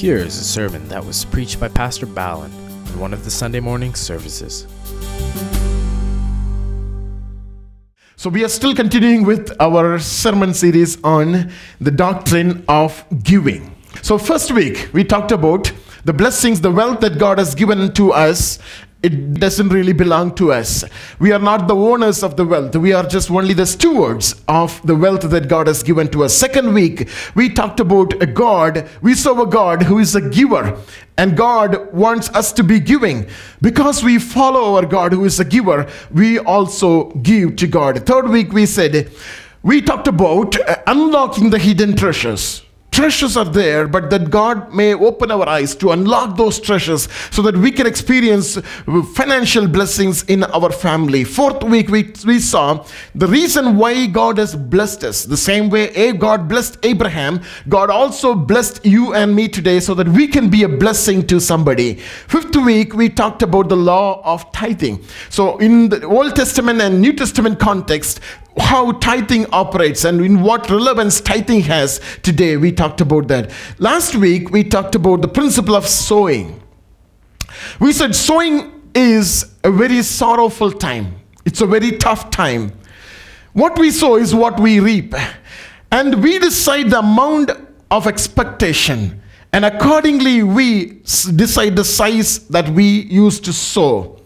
Here is a sermon that was preached by Pastor Ballin in one of the Sunday morning services. So, we are still continuing with our sermon series on the doctrine of giving. So, first week we talked about the blessings, the wealth that God has given to us. It doesn't really belong to us. We are not the owners of the wealth. We are just only the stewards of the wealth that God has given to us. Second week, we talked about a God. We serve a God who is a giver. And God wants us to be giving. Because we follow our God who is a giver, we also give to God. Third week, we said, we talked about uh, unlocking the hidden treasures treasures are there, but that God may open our eyes to unlock those treasures so that we can experience financial blessings in our family. Fourth week, we, we saw the reason why God has blessed us. The same way God blessed Abraham, God also blessed you and me today so that we can be a blessing to somebody. Fifth week, we talked about the law of tithing. So, in the Old Testament and New Testament context, how tithing operates and in what relevance tithing has today. We talked about that. Last week, we talked about the principle of sowing. We said sowing is a very sorrowful time, it's a very tough time. What we sow is what we reap. And we decide the amount of expectation. And accordingly, we decide the size that we use to sow.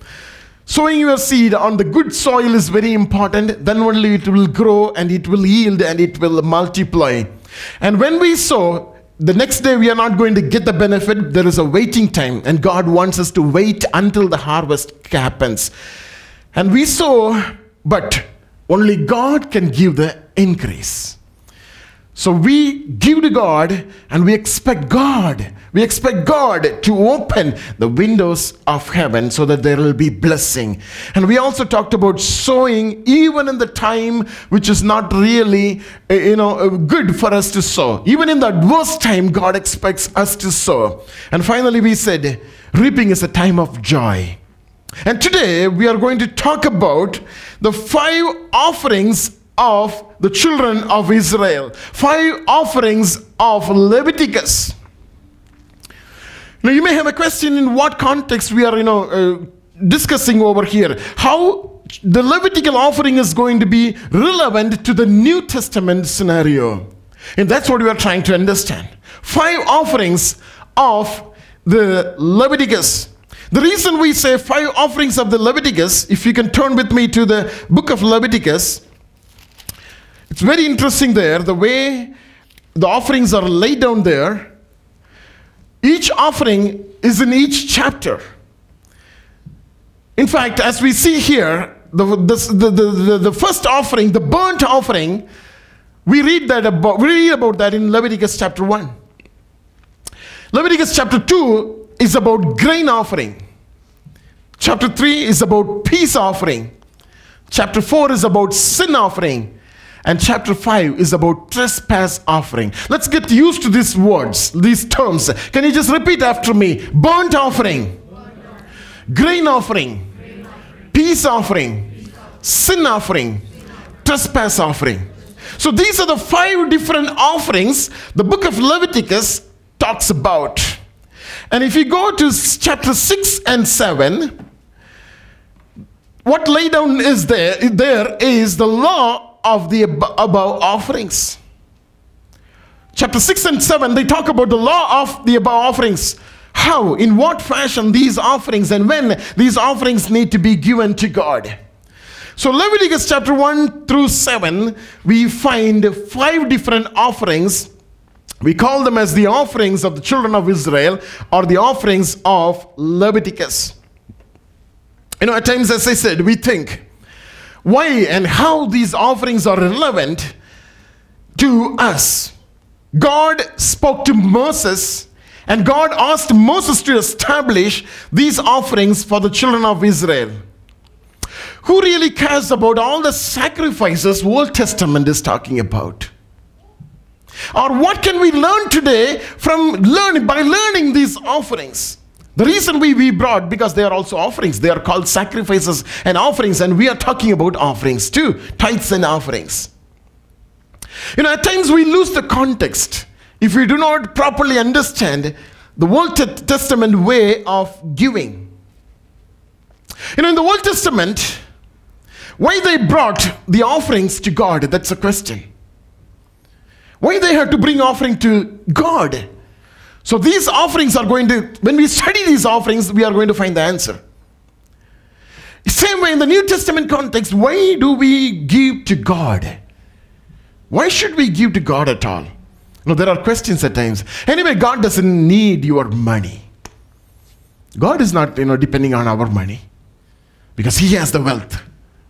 Sowing your seed on the good soil is very important. Then only it will grow and it will yield and it will multiply. And when we sow, the next day we are not going to get the benefit. There is a waiting time, and God wants us to wait until the harvest happens. And we sow, but only God can give the increase. So we give to God and we expect God. We expect God to open the windows of heaven so that there will be blessing. And we also talked about sowing even in the time which is not really eh, you know eh, good for us to sow. Even in the worst time God expects us to sow. And finally we said reaping is a time of joy. And today we are going to talk about the five offerings of the children of Israel. Five offerings of Leviticus. Now you may have a question in what context we are, you know, uh, discussing over here. How the Levitical offering is going to be relevant to the New Testament scenario. And that's what we are trying to understand. Five offerings of the Leviticus. The reason we say five offerings of the Leviticus, if you can turn with me to the book of Leviticus, it's very interesting there, the way the offerings are laid down there. Each offering is in each chapter. In fact, as we see here, the, the, the, the, first offering, the burnt offering, we read that about we read about that in Leviticus chapter 1. Leviticus chapter 2 is about grain offering. Chapter 3 is about peace offering. Chapter 4 is about sin offering. And chapter 5 is about trespass offering. Let's get used to these words, these terms. Can you just repeat after me? Burnt offering, grain offering, peace offering, sin offering, trespass offering. So these are the five different offerings the book of Leviticus talks about. And if you go to chapter 6 and 7, what lay down is there, there is the law of the above offerings. Chapter 6 and 7, they talk about the law of the above offerings. How, in what fashion these offerings and when these offerings need to be given to God. So, Leviticus chapter 1 through 7, we find five different offerings. We call them as the offerings of the children of Israel or the offerings of Leviticus. You know, at times, as I said, we think, why and how these offerings are relevant to us. God spoke to Moses, and God asked Moses to establish these offerings for the children of Israel. Who really cares about all the sacrifices Old Testament is talking about? Or what can we learn today from learning by learning these offerings? The reason we, we brought, because they are also offerings. They are called sacrifices and offerings, and we are talking about offerings too tithes and offerings. You know, at times we lose the context if we do not properly understand the Old Testament way of giving. You know, in the Old Testament, why they brought the offerings to God? That's a question. Why they had to bring offering to God? So these offerings are going to, when we study these offerings, we are going to find the answer. Same way in the New Testament context, why do we give to God? Why should we give to God at all? No, there are questions at times. Anyway, God doesn't need your money. God is not, you know, depending on our money because He has the wealth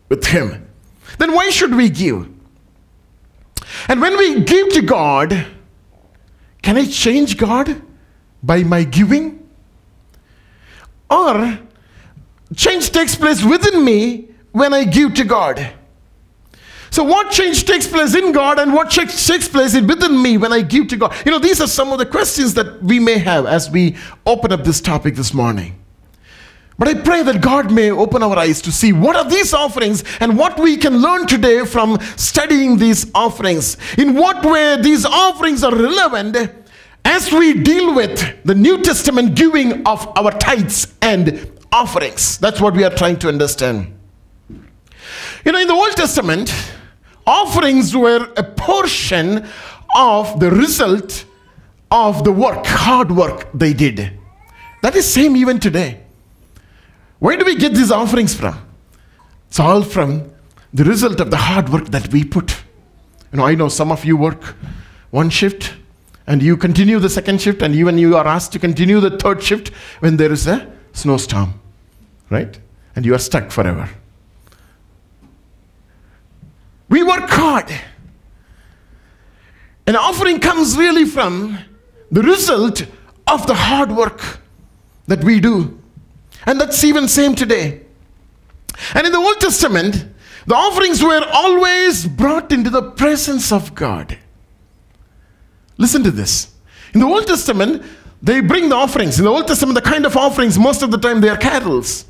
with Him. Then why should we give? And when we give to God, can I change God by my giving? Or change takes place within me when I give to God? So, what change takes place in God and what change takes place within me when I give to God? You know, these are some of the questions that we may have as we open up this topic this morning. But I pray that God may open our eyes to see what are these offerings and what we can learn today from studying these offerings. In what way these offerings are relevant as we deal with the New Testament giving of our tithes and offerings. That's what we are trying to understand. You know, in the Old Testament, offerings were a portion of the result of the work, hard work they did. That is same even today. Where do we get these offerings from? It's all from the result of the hard work that we put. You know, I know some of you work one shift and you continue the second shift, and even you are asked to continue the third shift when there is a snowstorm, right? And you are stuck forever. We work hard. An offering comes really from the result of the hard work that we do. And that's even same today. And in the Old Testament, the offerings were always brought into the presence of God. Listen to this. In the Old Testament, they bring the offerings. In the Old Testament, the kind of offerings, most of the time, they are cattles.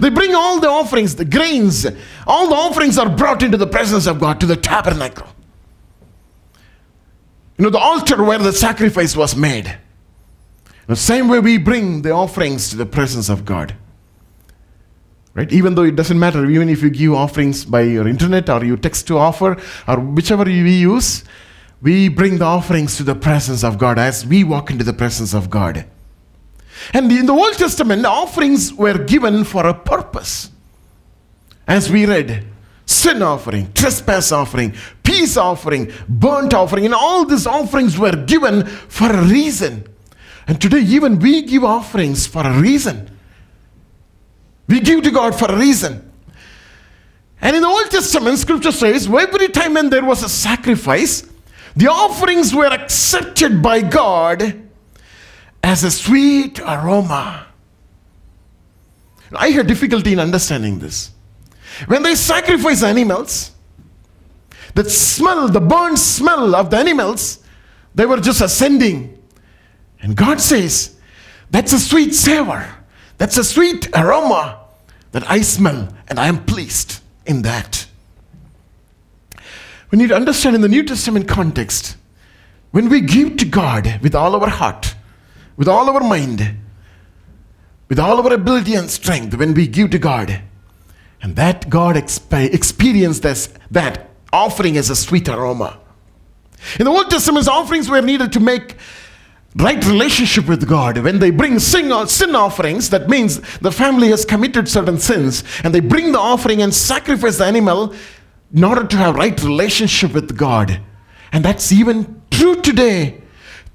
They bring all the offerings, the grains, all the offerings are brought into the presence of God to the tabernacle. You know, the altar where the sacrifice was made. The same way we bring the offerings to the presence of God. Right? Even though it doesn't matter, even if you give offerings by your internet or you text to offer or whichever we use, we bring the offerings to the presence of God as we walk into the presence of God. And in the Old Testament, offerings were given for a purpose. As we read, sin offering, trespass offering, peace offering, burnt offering, and all these offerings were given for a reason. And today, even we give offerings for a reason. We give to God for a reason. And in the Old Testament, scripture says, every time when there was a sacrifice, the offerings were accepted by God as a sweet aroma. I had difficulty in understanding this. When they sacrifice animals, the smell, the burnt smell of the animals, they were just ascending. And God says, That's a sweet savor. That's a sweet aroma that I smell, and I am pleased in that. We need to understand in the New Testament context, when we give to God with all our heart, with all our mind, with all our ability and strength, when we give to God, and that God exp- experienced this, that offering as a sweet aroma. In the Old Testament, offerings were needed to make right relationship with God. When they bring sin, uh, sin offerings, that means the family has committed certain sins, and they bring the offering and sacrifice the animal in order to have right relationship with God. And that's even true today.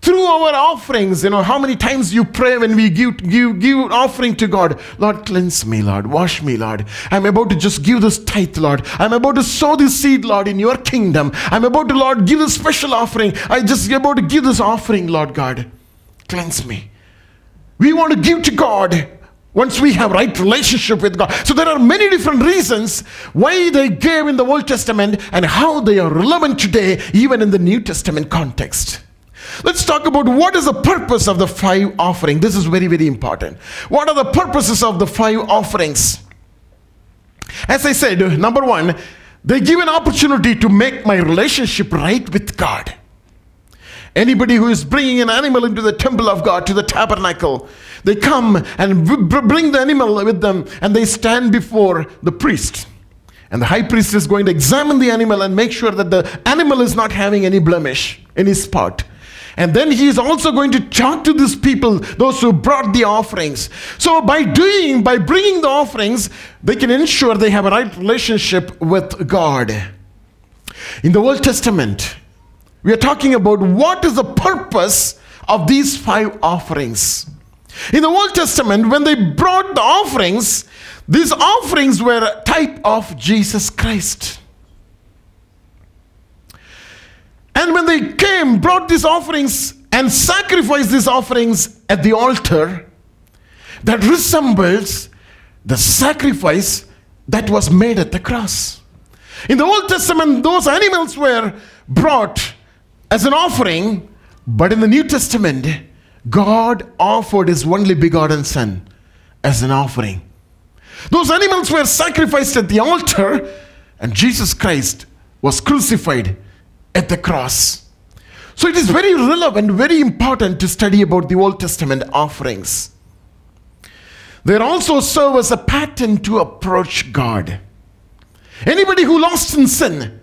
Through our offerings, you know, how many times you pray when we give, give, give offering to God? Lord, cleanse me, Lord. Wash me, Lord. I'm about to just give this tithe, Lord. I'm about to sow this seed, Lord, in your kingdom. I'm about to, Lord, give a special offering. I just about to give this offering, Lord God. Cleanse me. We want to give to God once we have right relationship with god so there are many different reasons why they gave in the old testament and how they are relevant today even in the new testament context let's talk about what is the purpose of the five offering this is very very important what are the purposes of the five offerings as i said number one they give an opportunity to make my relationship right with god Anybody who is bringing an animal into the temple of God, to the tabernacle, they come and bring the animal with them and they stand before the priest. And the high priest is going to examine the animal and make sure that the animal is not having any blemish, any spot. And then he is also going to talk to these people, those who brought the offerings. So by doing, by bringing the offerings, they can ensure they have a right relationship with God. In the Old Testament, we are talking about what is the purpose of these five offerings. In the Old Testament, when they brought the offerings, these offerings were a type of Jesus Christ. And when they came, brought these offerings and sacrificed these offerings at the altar, that resembles the sacrifice that was made at the cross. In the Old Testament, those animals were brought as an offering, but in the New Testament, God offered His only begotten Son as an offering. Those animals were sacrificed at the altar, and Jesus Christ was crucified at the cross. So it is very relevant, very important to study about the Old Testament offerings. They also serve as a pattern to approach God. Anybody who lost in sin,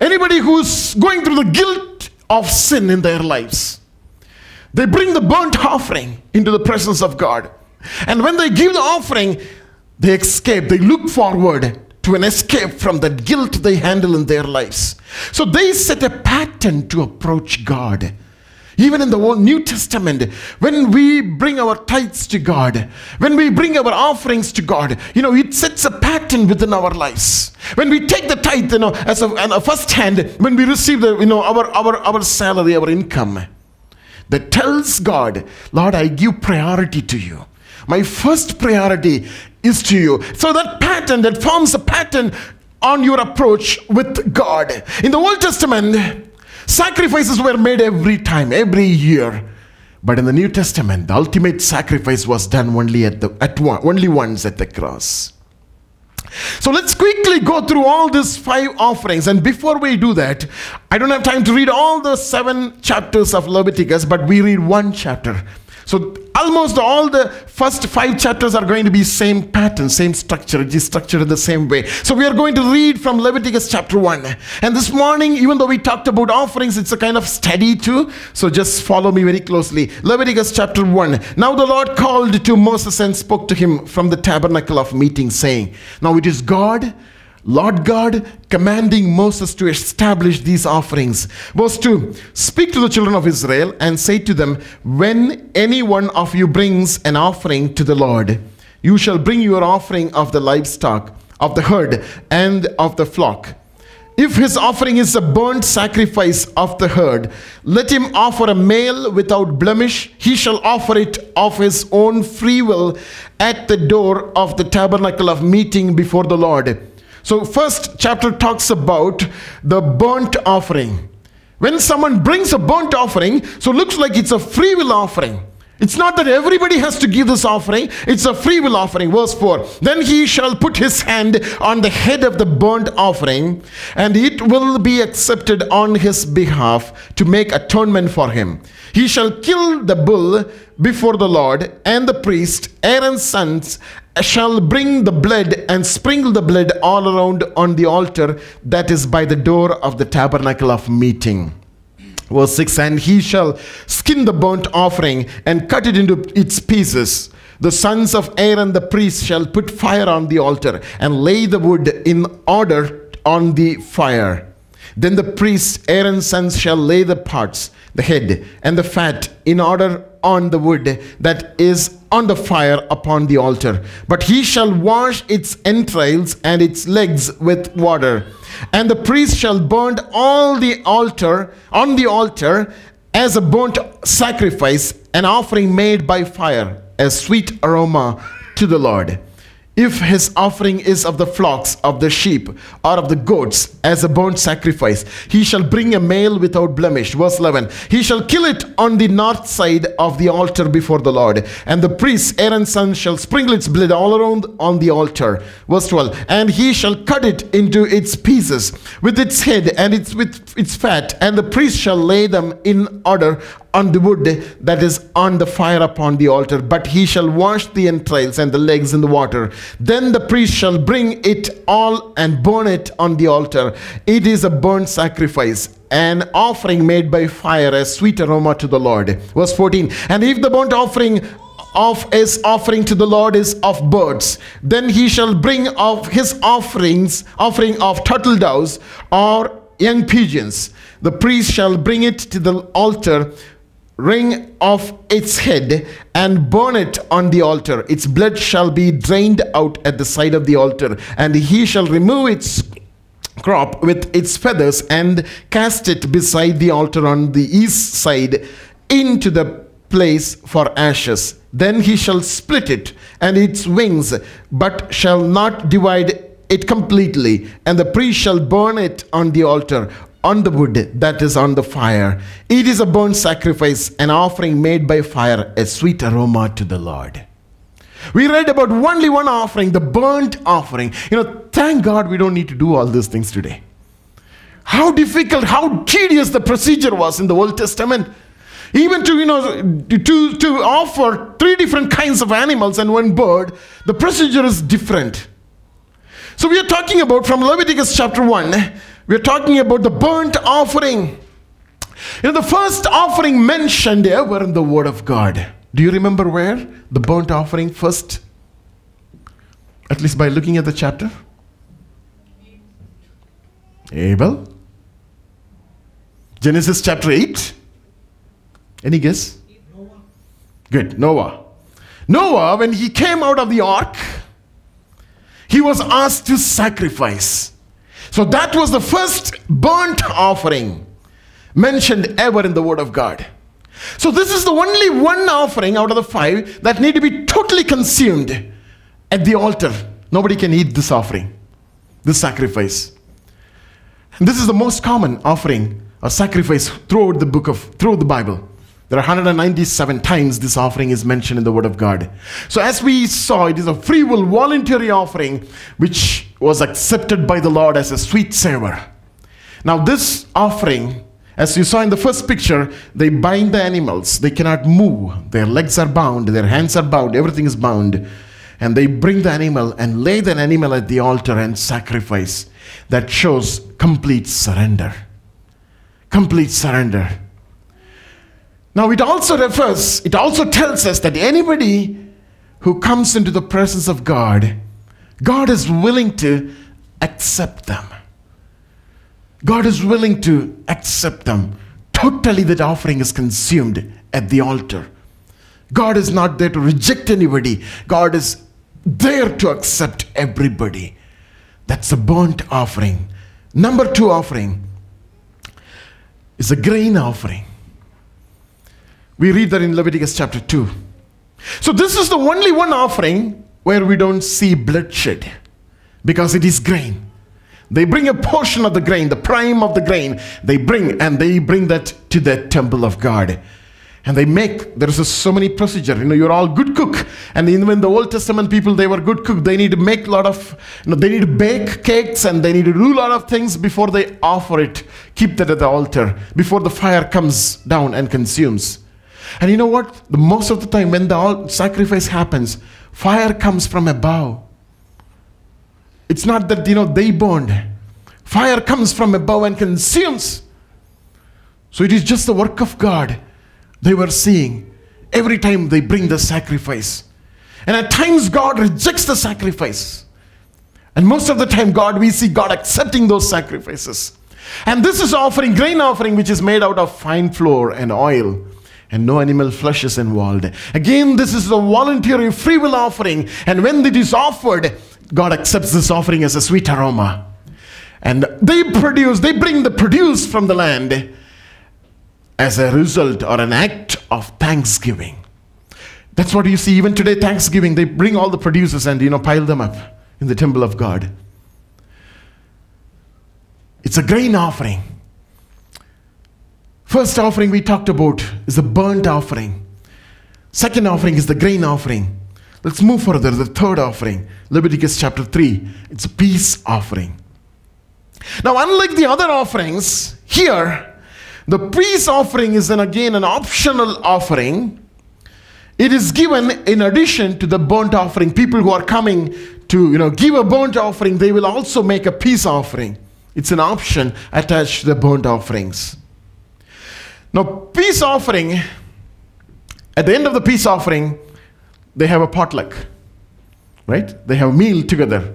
anybody who's going through the guilt of sin in their lives, they bring the burnt offering into the presence of God. And when they give the offering, they escape, they look forward to an escape from the guilt they handle in their lives. So they set a pattern to approach God. Even in the New Testament, when we bring our tithes to God, when we bring our offerings to God, you know, it sets a pattern within our lives. When we take the tithe, you know, as a, a first hand, when we receive the, you know, our, our, our salary, our income, that tells God, Lord, I give priority to you. My first priority is to you. So that pattern, that forms a pattern on your approach with God. In the Old Testament, sacrifices were made every time, every year. But in the New Testament, the ultimate sacrifice was done only at the at one, only once at the cross. So let's quickly go through all these five offerings. And before we do that, I don't have time to read all the seven chapters of Leviticus, but we read one chapter. So almost all the first five chapters are going to be same pattern, same structure. It is structured in the same way. So we are going to read from Leviticus chapter 1. And this morning, even though we talked about offerings, it's a kind of study too. So just follow me very closely. Leviticus chapter 1. Now the Lord called to Moses and spoke to him from the tabernacle of meeting, saying, Now it is God Lord God commanding Moses to establish these offerings. Verse 2 Speak to the children of Israel and say to them, When any one of you brings an offering to the Lord, you shall bring your offering of the livestock, of the herd, and of the flock. If his offering is a burnt sacrifice of the herd, let him offer a male without blemish. He shall offer it of his own free will at the door of the tabernacle of meeting before the Lord. So, first chapter talks about the burnt offering. When someone brings a burnt offering, so looks like it's a free will offering. It's not that everybody has to give this offering, it's a free will offering. Verse 4 Then he shall put his hand on the head of the burnt offering, and it will be accepted on his behalf to make atonement for him. He shall kill the bull before the Lord, and the priest, Aaron's sons, shall bring the blood and sprinkle the blood all around on the altar that is by the door of the tabernacle of meeting. Verse 6 And he shall skin the burnt offering and cut it into its pieces. The sons of Aaron the priest shall put fire on the altar and lay the wood in order on the fire. Then the priest Aaron's sons shall lay the parts, the head, and the fat in order on the wood that is on the fire upon the altar. But he shall wash its entrails and its legs with water. And the priest shall burn all the altar on the altar as a burnt sacrifice, an offering made by fire, a sweet aroma to the Lord. If his offering is of the flocks, of the sheep, or of the goats, as a burnt sacrifice, he shall bring a male without blemish. Verse 11 He shall kill it on the north side of the altar before the Lord, and the priest, Aaron's son, shall sprinkle its blood all around on the altar. Verse 12 And he shall cut it into its pieces with its head and its with its fat, and the priest shall lay them in order on the wood that is on the fire upon the altar, but he shall wash the entrails and the legs in the water. Then the priest shall bring it all and burn it on the altar. It is a burnt sacrifice, an offering made by fire, a sweet aroma to the Lord. Verse 14 And if the burnt offering of his offering to the Lord is of birds. Then he shall bring of his offerings, offering of turtle doves or young pigeons. The priest shall bring it to the altar wring off its head and burn it on the altar. Its blood shall be drained out at the side of the altar, and he shall remove its crop with its feathers and cast it beside the altar on the east side into the place for ashes. Then he shall split it and its wings, but shall not divide it completely, and the priest shall burn it on the altar on the wood that is on the fire. It is a burnt sacrifice, an offering made by fire, a sweet aroma to the Lord. We read about only one offering, the burnt offering. You know, thank God we don't need to do all these things today. How difficult, how tedious the procedure was in the Old Testament. Even to, you know, to, to offer three different kinds of animals and one bird, the procedure is different. So we are talking about from Leviticus chapter 1, we're talking about the burnt offering. You know, the first offering mentioned ever in the Word of God. Do you remember where the burnt offering first? At least by looking at the chapter? Abel? Genesis chapter 8? Any guess? Good, Noah. Noah, when he came out of the ark, he was asked to sacrifice. So that was the first burnt offering mentioned ever in the Word of God. So this is the only one offering out of the five that need to be totally consumed at the altar. Nobody can eat this offering, this sacrifice. And this is the most common offering or sacrifice throughout the book of throughout the Bible. There are 197 times this offering is mentioned in the Word of God. So, as we saw, it is a free will, voluntary offering which was accepted by the Lord as a sweet savor. Now, this offering, as you saw in the first picture, they bind the animals. They cannot move. Their legs are bound, their hands are bound, everything is bound. And they bring the animal and lay the animal at the altar and sacrifice. That shows complete surrender. Complete surrender. Now, it also refers, it also tells us that anybody who comes into the presence of God, God is willing to accept them. God is willing to accept them. Totally, that offering is consumed at the altar. God is not there to reject anybody, God is there to accept everybody. That's a burnt offering. Number two offering is a grain offering. We read that in Leviticus chapter 2. So, this is the only one offering where we don't see bloodshed because it is grain. They bring a portion of the grain, the prime of the grain, they bring and they bring that to the temple of God. And they make, there is so many procedure. You know, you're all good cook. And even when the Old Testament people, they were good cook. They need to make a lot of, you know, they need to bake cakes and they need to do a lot of things before they offer it. Keep that at the altar before the fire comes down and consumes. And you know what? The most of the time when the sacrifice happens, fire comes from above. It's not that you know they burned. Fire comes from above and consumes. So it is just the work of God they were seeing every time they bring the sacrifice. And at times God rejects the sacrifice. And most of the time, God, we see God accepting those sacrifices. And this is offering, grain offering, which is made out of fine flour and oil and no animal flesh is involved. Again, this is a voluntary free will offering, and when it is offered, God accepts this offering as a sweet aroma. And they produce, they bring the produce from the land as a result or an act of thanksgiving. That's what you see even today, Thanksgiving. They bring all the producers and, you know, pile them up in the temple of God. It's a grain offering. First offering we talked about is the burnt offering. Second offering is the grain offering. Let's move further. The third offering, Leviticus chapter 3, it's a peace offering. Now, unlike the other offerings, here, the peace offering is then again an optional offering. It is given in addition to the burnt offering. People who are coming to you know give a burnt offering, they will also make a peace offering. It's an option attached to the burnt offerings. Now, peace offering, at the end of the peace offering, they have a potluck, right? They have a meal together.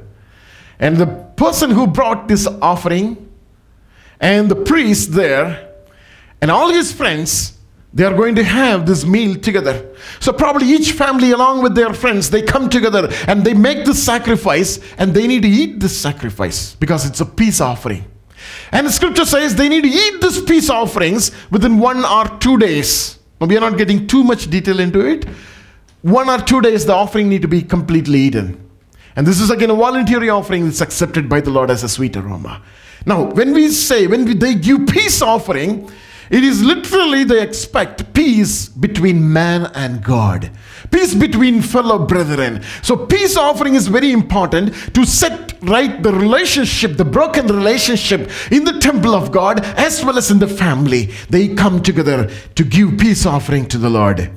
And the person who brought this offering and the priest there and all his friends, they are going to have this meal together. So, probably each family, along with their friends, they come together and they make this sacrifice and they need to eat this sacrifice because it's a peace offering. And the scripture says they need to eat these peace offerings within one or two days. Now, we are not getting too much detail into it. One or two days, the offering need to be completely eaten. And this is again a voluntary offering that's accepted by the Lord as a sweet aroma. Now, when we say, when we, they give peace offering, it is literally they expect peace between man and God, peace between fellow brethren. So, peace offering is very important to set right the relationship, the broken relationship in the temple of God as well as in the family. They come together to give peace offering to the Lord.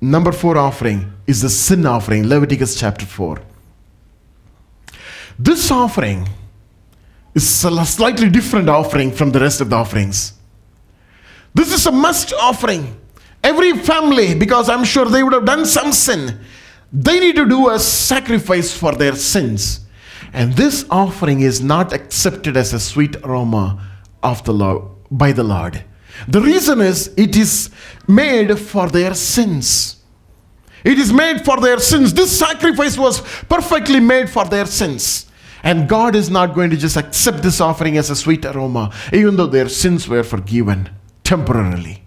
Number four offering is the sin offering, Leviticus chapter 4. This offering is a slightly different offering from the rest of the offerings. This is a must offering. Every family, because I'm sure they would have done some sin, they need to do a sacrifice for their sins. And this offering is not accepted as a sweet aroma of the Lord by the Lord. The reason is it is made for their sins. It is made for their sins. This sacrifice was perfectly made for their sins. And God is not going to just accept this offering as a sweet aroma, even though their sins were forgiven temporarily.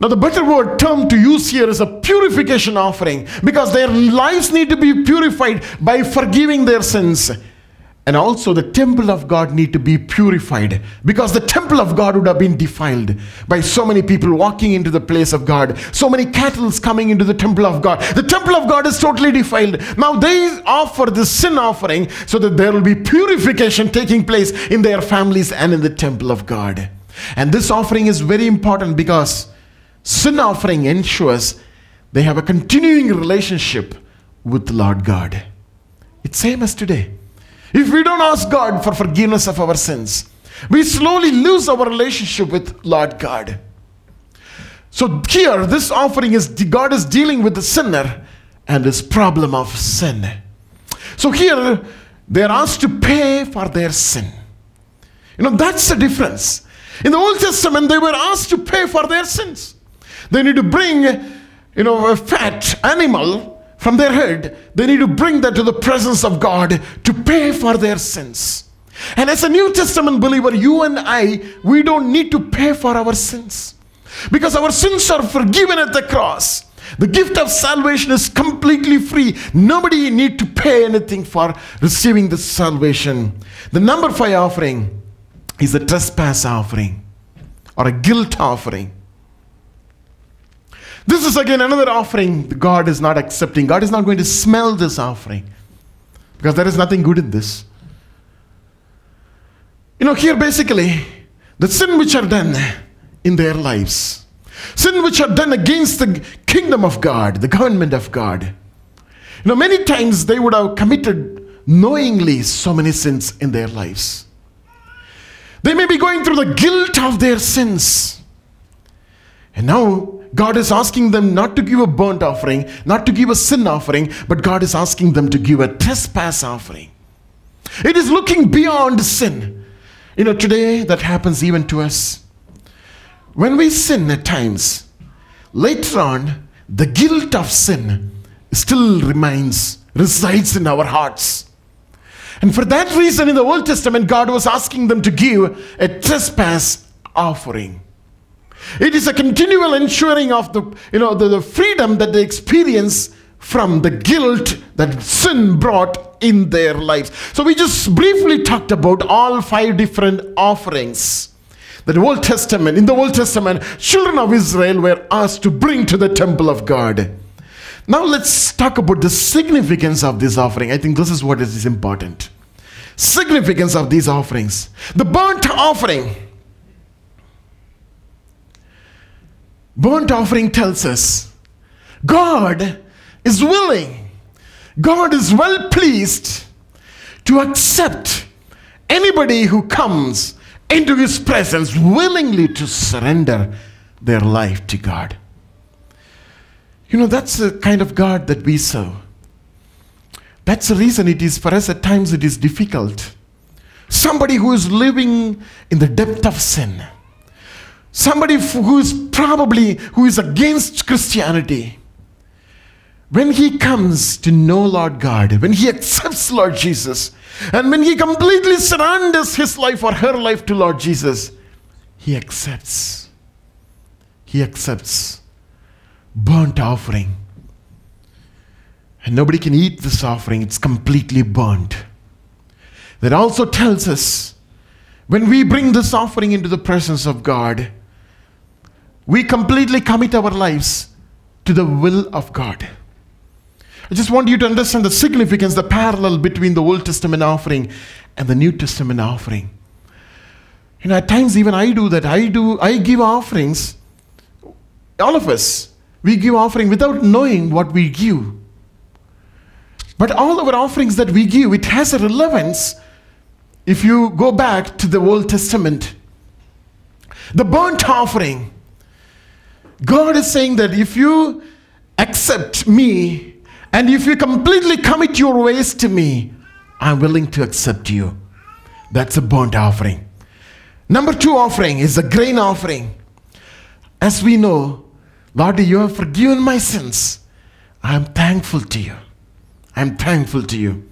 Now, the better word term to use here is a purification offering because their lives need to be purified by forgiving their sins. And also, the temple of God need to be purified because the temple of God would have been defiled by so many people walking into the place of God, so many cattle coming into the temple of God. The temple of God is totally defiled. Now, they offer the sin offering so that there will be purification taking place in their families and in the temple of God. And this offering is very important because sin offering ensures they have a continuing relationship with the Lord God. It's same as today. If we don't ask God for forgiveness of our sins, we slowly lose our relationship with Lord God. So here, this offering is God is dealing with the sinner and his problem of sin. So here, they're asked to pay for their sin. You know, that's the difference. In the Old Testament, they were asked to pay for their sins. They need to bring, you know, a fat animal from their head. They need to bring that to the presence of God to pay for their sins. And as a New Testament believer, you and I, we don't need to pay for our sins because our sins are forgiven at the cross. The gift of salvation is completely free. Nobody need to pay anything for receiving the salvation. The number five offering is a trespass offering or a guilt offering. This is again another offering God is not accepting. God is not going to smell this offering because there is nothing good in this. You know, here basically, the sin which are done in their lives, sin which are done against the kingdom of God, the government of God. You know, many times they would have committed knowingly so many sins in their lives. They may be going through the guilt of their sins. And now God is asking them not to give a burnt offering, not to give a sin offering, but God is asking them to give a trespass offering. It is looking beyond sin. You know, today that happens even to us. When we sin at times, later on, the guilt of sin still remains, resides in our hearts. And for that reason, in the Old Testament, God was asking them to give a trespass offering. It is a continual ensuring of the, you know, the, the freedom that they experience from the guilt that sin brought in their lives. So we just briefly talked about all five different offerings that the Old Testament, in the Old Testament, children of Israel were asked to bring to the temple of God. Now let's talk about the significance of this offering. I think this is what is important. Significance of these offerings. The burnt offering. Burnt offering tells us God is willing, God is well pleased to accept anybody who comes into His presence willingly to surrender their life to God. You know, that's the kind of God that we serve. That's the reason it is for us at times it is difficult. Somebody who is living in the depth of sin. Somebody who is probably who is against Christianity. When he comes to know Lord God, when he accepts Lord Jesus, and when he completely surrenders his life or her life to Lord Jesus, he accepts. He accepts burnt offering. And nobody can eat this offering, it's completely burnt. That also tells us when we bring this offering into the presence of God, we completely commit our lives to the will of God. I just want you to understand the significance, the parallel between the Old Testament offering and the New Testament offering. You know, at times even I do that. I do, I give offerings. All of us, we give offering without knowing what we give. But all our offerings that we give, it has a relevance if you go back to the Old Testament. The burnt offering, God is saying that if you accept me and if you completely commit your ways to me, I'm willing to accept you. That's a burnt offering. Number two offering is a grain offering. As we know, Lord, you have forgiven my sins. I'm thankful to you. I'm thankful to you.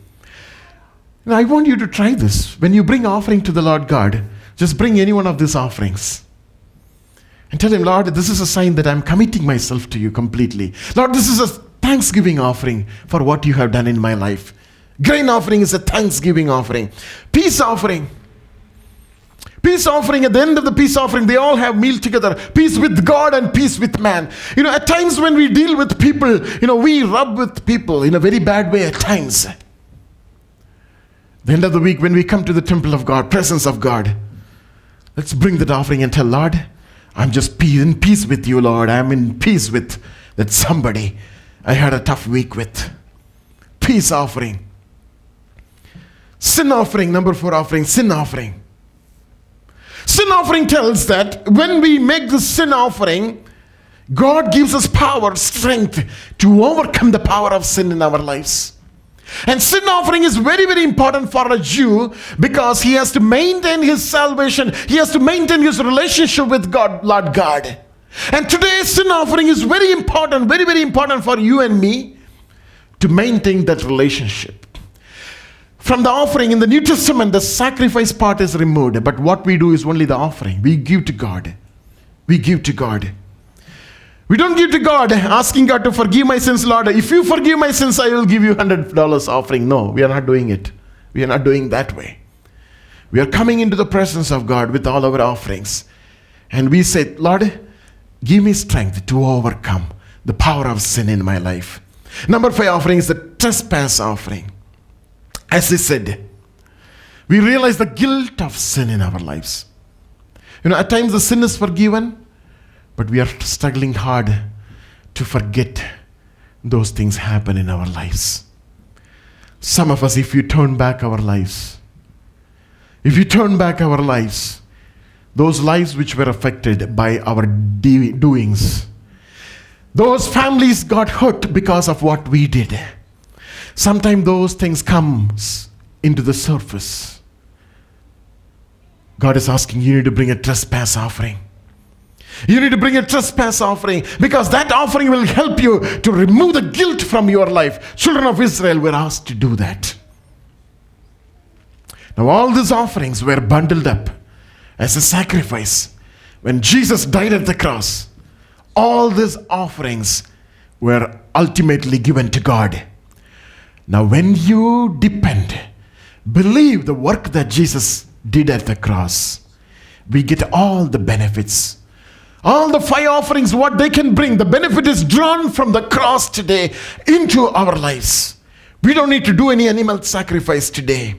Now, I want you to try this. When you bring offering to the Lord God, just bring any one of these offerings. And tell him, Lord, this is a sign that I'm committing myself to you completely. Lord, this is a thanksgiving offering for what you have done in my life. Grain offering is a thanksgiving offering. Peace offering. Peace offering, at the end of the peace offering, they all have meal together. Peace with God and peace with man. You know, at times when we deal with people, you know, we rub with people in a very bad way at times. The end of the week, when we come to the temple of God, presence of God, let's bring that offering and tell Lord, I'm just in peace with you, Lord. I'm in peace with that somebody I had a tough week with. Peace offering. Sin offering, number four offering, sin offering. Sin offering tells that when we make the sin offering, God gives us power, strength to overcome the power of sin in our lives. And sin offering is very, very important for a Jew because he has to maintain his salvation, he has to maintain his relationship with God, Lord God. And today's sin offering is very important, very, very important for you and me to maintain that relationship. From the offering in the New Testament, the sacrifice part is removed, but what we do is only the offering. We give to God. We give to God. We don't give to God asking God to forgive my sins, Lord. If you forgive my sins, I will give you $100 offering. No, we are not doing it. We are not doing that way. We are coming into the presence of God with all our offerings. And we say, Lord, give me strength to overcome the power of sin in my life. Number five offering is the trespass offering. As I said, we realize the guilt of sin in our lives. You know, at times the sin is forgiven, but we are struggling hard to forget those things happen in our lives. Some of us, if you turn back our lives, if you turn back our lives, those lives which were affected by our de- doings, those families got hurt because of what we did. Sometimes those things comes into the surface. God is asking you need to bring a trespass offering. You need to bring a trespass offering because that offering will help you to remove the guilt from your life. Children of Israel were asked to do that. Now, all these offerings were bundled up as a sacrifice when Jesus died at the cross, all these offerings were ultimately given to God. Now, when you depend, believe the work that Jesus did at the cross, we get all the benefits. All the five offerings, what they can bring, the benefit is drawn from the cross today into our lives. We don't need to do any animal sacrifice today.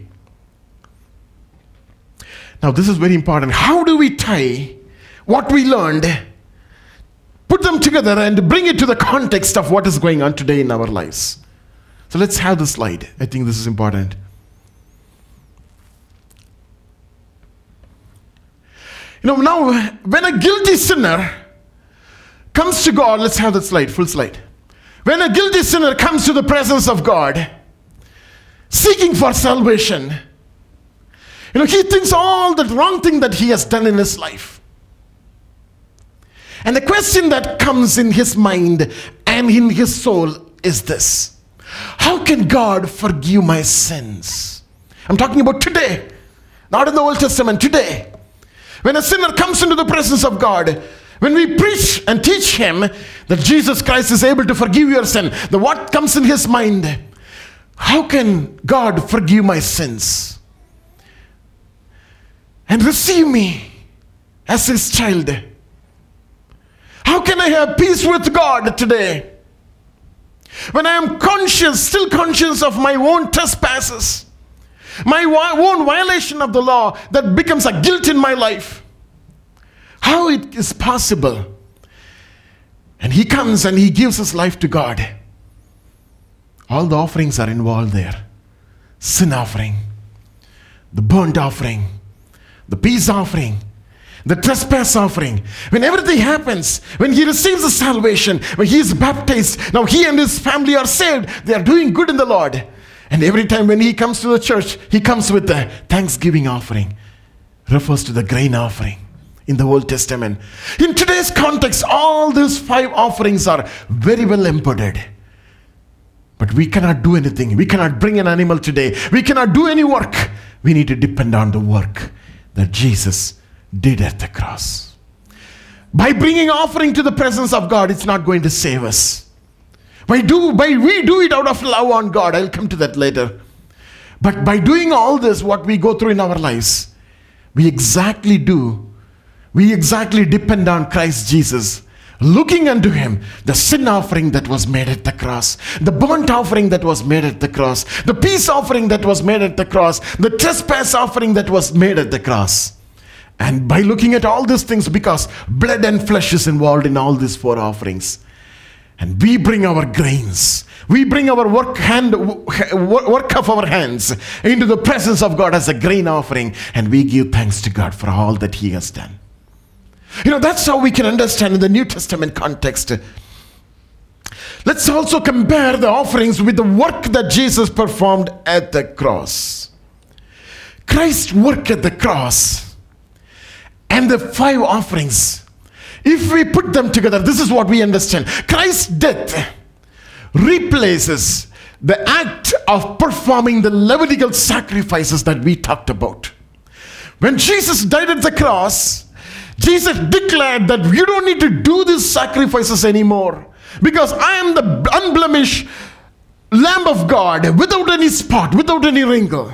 Now, this is very important. How do we tie what we learned, put them together, and bring it to the context of what is going on today in our lives? So let's have the slide. I think this is important. You know, now when a guilty sinner comes to God, let's have that slide, full slide. When a guilty sinner comes to the presence of God, seeking for salvation, you know, he thinks all the wrong thing that he has done in his life. And the question that comes in his mind and in his soul is this How can God forgive my sins? I'm talking about today, not in the Old Testament, today. When a sinner comes into the presence of God, when we preach and teach him that Jesus Christ is able to forgive your sin, the what comes in his mind? How can God forgive my sins? And receive me as his child. How can I have peace with God today? When I am conscious, still conscious of my own trespasses, my own violation of the law that becomes a guilt in my life. How it is possible? And he comes and he gives his life to God. All the offerings are involved there sin offering, the burnt offering, the peace offering, the trespass offering. When everything happens, when he receives the salvation, when he is baptized, now he and his family are saved, they are doing good in the Lord. And every time when he comes to the church, he comes with the thanksgiving offering, refers to the grain offering in the Old Testament. In today's context, all these five offerings are very well embodied. But we cannot do anything. We cannot bring an animal today. We cannot do any work. We need to depend on the work that Jesus did at the cross. By bringing offering to the presence of God, it's not going to save us. By do by we do it out of love on God. I'll come to that later. But by doing all this, what we go through in our lives, we exactly do, we exactly depend on Christ Jesus looking unto him the sin offering that was made at the cross, the burnt offering that was made at the cross, the peace offering that was made at the cross, the trespass offering that was made at the cross. And by looking at all these things, because blood and flesh is involved in all these four offerings, and we bring our grains we bring our work hand work of our hands into the presence of god as a grain offering and we give thanks to god for all that he has done. You know that's how we can understand in the new testament context. Let's also compare the offerings with the work that jesus performed at the cross. Christ's work at the cross and the five offerings if we put them together, this is what we understand Christ's death replaces the act of performing the Levitical sacrifices that we talked about. When Jesus died at the cross, Jesus declared that you don't need to do these sacrifices anymore because I am the unblemished Lamb of God without any spot, without any wrinkle.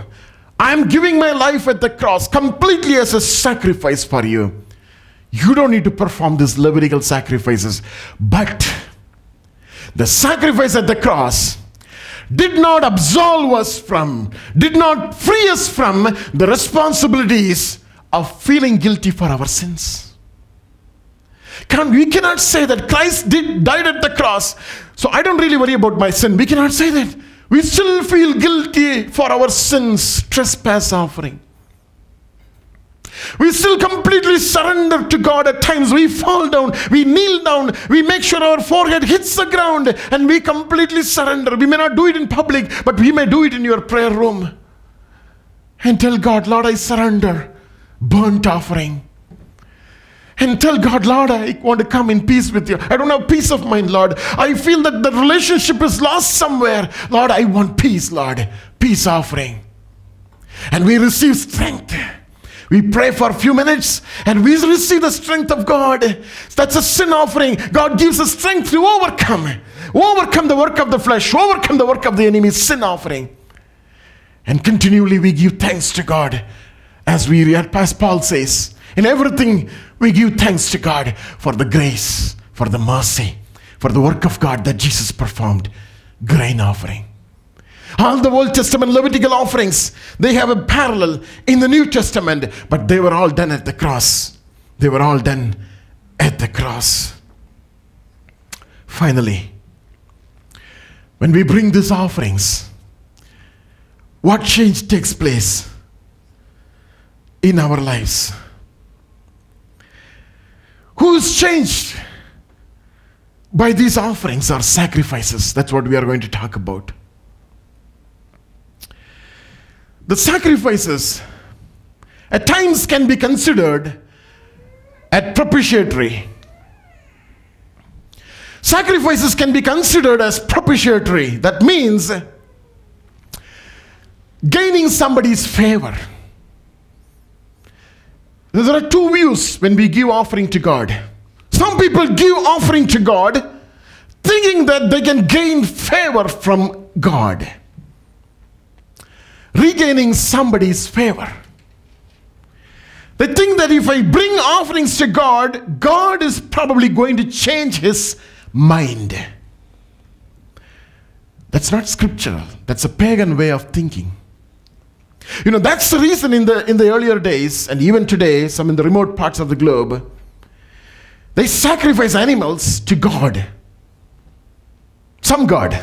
I am giving my life at the cross completely as a sacrifice for you. You don't need to perform these Levitical sacrifices. But the sacrifice at the cross did not absolve us from, did not free us from the responsibilities of feeling guilty for our sins. Can, we cannot say that Christ did died at the cross, so I don't really worry about my sin. We cannot say that. We still feel guilty for our sins, trespass offering. We still completely surrender to God at times. We fall down, we kneel down, we make sure our forehead hits the ground, and we completely surrender. We may not do it in public, but we may do it in your prayer room. And tell God, Lord, I surrender. Burnt offering. And tell God, Lord, I want to come in peace with you. I don't have peace of mind, Lord. I feel that the relationship is lost somewhere. Lord, I want peace, Lord. Peace offering. And we receive strength We pray for a few minutes and we receive the strength of God. That's a sin offering. God gives us strength to overcome. Overcome the work of the flesh, overcome the work of the enemy, sin offering. And continually we give thanks to God. As we read, as Paul says, in everything we give thanks to God for the grace, for the mercy, for the work of God that Jesus performed. Grain offering. All the Old Testament Levitical offerings, they have a parallel in the New Testament, but they were all done at the cross. They were all done at the cross. Finally, when we bring these offerings, what change takes place in our lives? Who's changed by these offerings or sacrifices? That's what we are going to talk about. The sacrifices at times can be considered at propitiatory. Sacrifices can be considered as propitiatory. That means gaining somebody's favor. There are two views when we give offering to God. Some people give offering to God thinking that they can gain favor from God regaining somebody's favor. They think that if I bring offerings to God, God is probably going to change his mind. That's not scriptural. That's a pagan way of thinking. You know, that's the reason in the in the earlier days and even today, some in the remote parts of the globe, they sacrifice animals to God. Some God.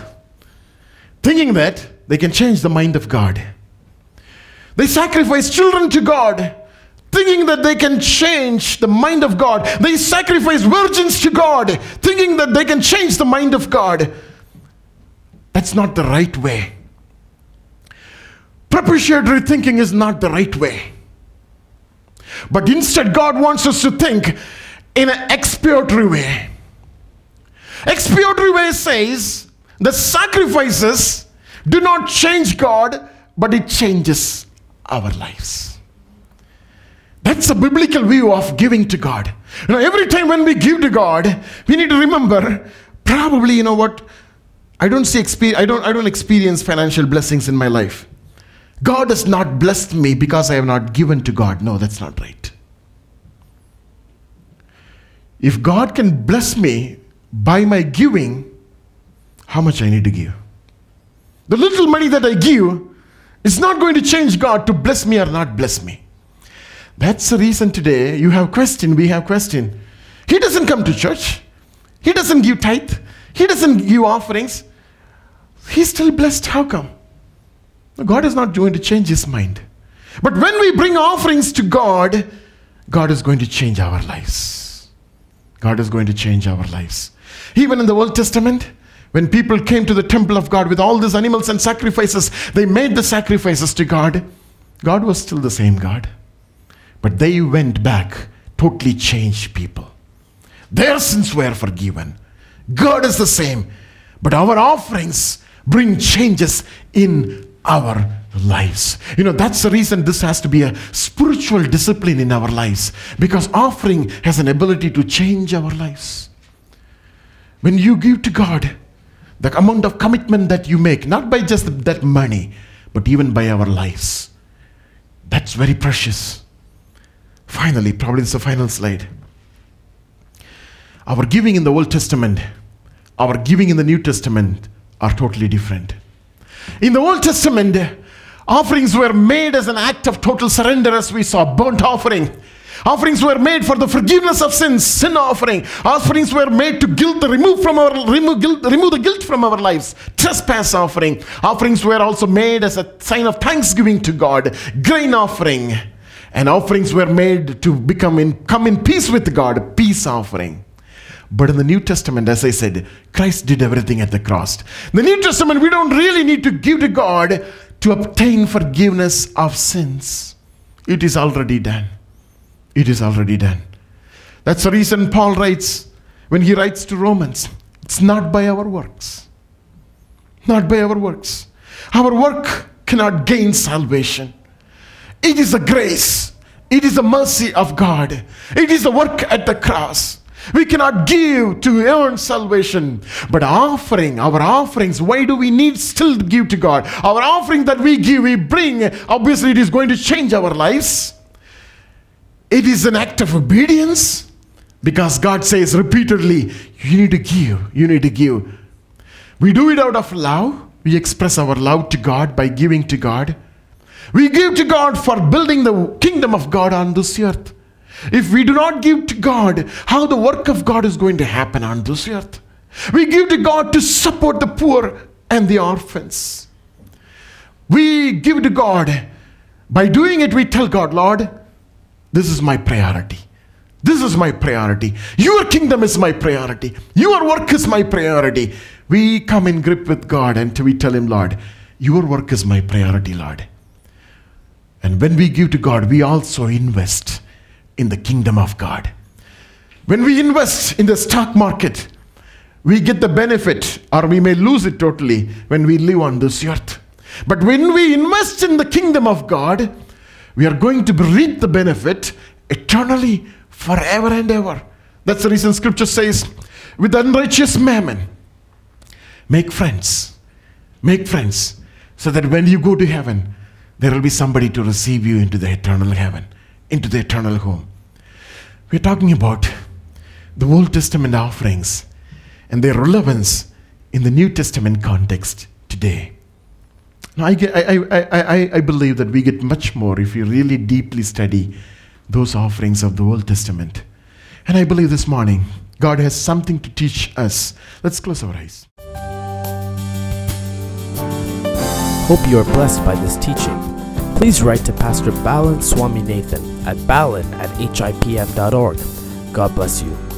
Thinking that they can change the mind of God. They sacrifice children to God, thinking that they can change the mind of God. They sacrifice virgins to God, thinking that they can change the mind of God. That's not the right way. Propitiatory thinking is not the right way. But instead, God wants us to think in an expiatory way. Expiatory way says the sacrifices do not change God, but it changes our lives. That's a biblical view of giving to God. You know, every time when we give to God, we need to remember probably, you know what, I don't see I don't I don't experience financial blessings in my life. God has not blessed me because I have not given to God. No, that's not right. If God can bless me by my giving, how much I need to give? The little money that I give is not going to change God to bless me or not bless me. That's the reason today you have question, we have question. He doesn't come to church. He doesn't give tithe. He doesn't give offerings. He's still blessed. How come? God is not going to change his mind. But when we bring offerings to God, God is going to change our lives. God is going to change our lives. Even in the Old Testament, when people came to the temple of God with all these animals and sacrifices, they made the sacrifices to God. God was still the same God. But they went back, totally changed people. Their sins were forgiven. God is the same. But our offerings bring changes in our lives. You know, that's the reason this has to be a spiritual discipline in our lives because offering has an ability to change our lives. When you give to God, the amount of commitment that you make, not by just that money, but even by our lives. That's very precious. Finally, probably it's the final slide. Our giving in the Old Testament, our giving in the New Testament are totally different. In the Old Testament, offerings were made as an act of total surrender, as we saw, burnt offering Offerings were made for the forgiveness of sins, sin offering. Offerings were made to guilt remove from our remove guilt, remove the guilt from our lives. Trespass offering. Offerings were also made as a sign of thanksgiving to God. Grain offering. And offerings were made to become in come in peace with God. Peace offering. But in the New Testament, as I said, Christ did everything at the cross. In the New Testament, we don't really need to give to God to obtain forgiveness of sins. It is already done. It is already done. That's the reason Paul writes when he writes to Romans it's not by our works. Not by our works. Our work cannot gain salvation. It is a grace. It is the mercy of God. It is the work at the cross. We cannot give to earn salvation, but offering, our offerings, why do we need still to give to God? Our offering that we give, we bring, obviously it is going to change our lives. It is an act of obedience because God says repeatedly, you need to give, you need to give. We do it out of love. We express our love to God by giving to God. We give to God for building the kingdom of God on this earth. If we do not give to God, how the work of God is going to happen on this earth? We give to God to support the poor and the orphans. We give to God. By doing it, we tell God, Lord, this is my priority. This is my priority. Your kingdom is my priority. Your work is my priority. We come in grip with God and we tell Him, Lord, your work is my priority, Lord. And when we give to God, we also invest in the kingdom of God. When we invest in the stock market, we get the benefit or we may lose it totally when we live on this earth. But when we invest in the kingdom of God, we are going to reap the benefit eternally, forever and ever. That's the reason scripture says, with unrighteous mammon, make friends. Make friends. So that when you go to heaven, there will be somebody to receive you into the eternal heaven, into the eternal home. We're talking about the Old Testament offerings and their relevance in the New Testament context today. Now, I, get, I, I, I, I believe that we get much more if we really deeply study those offerings of the Old Testament. And I believe this morning God has something to teach us. Let's close our eyes. Hope you are blessed by this teaching. Please write to Pastor Balan Swaminathan at balan at hipm.org. God bless you.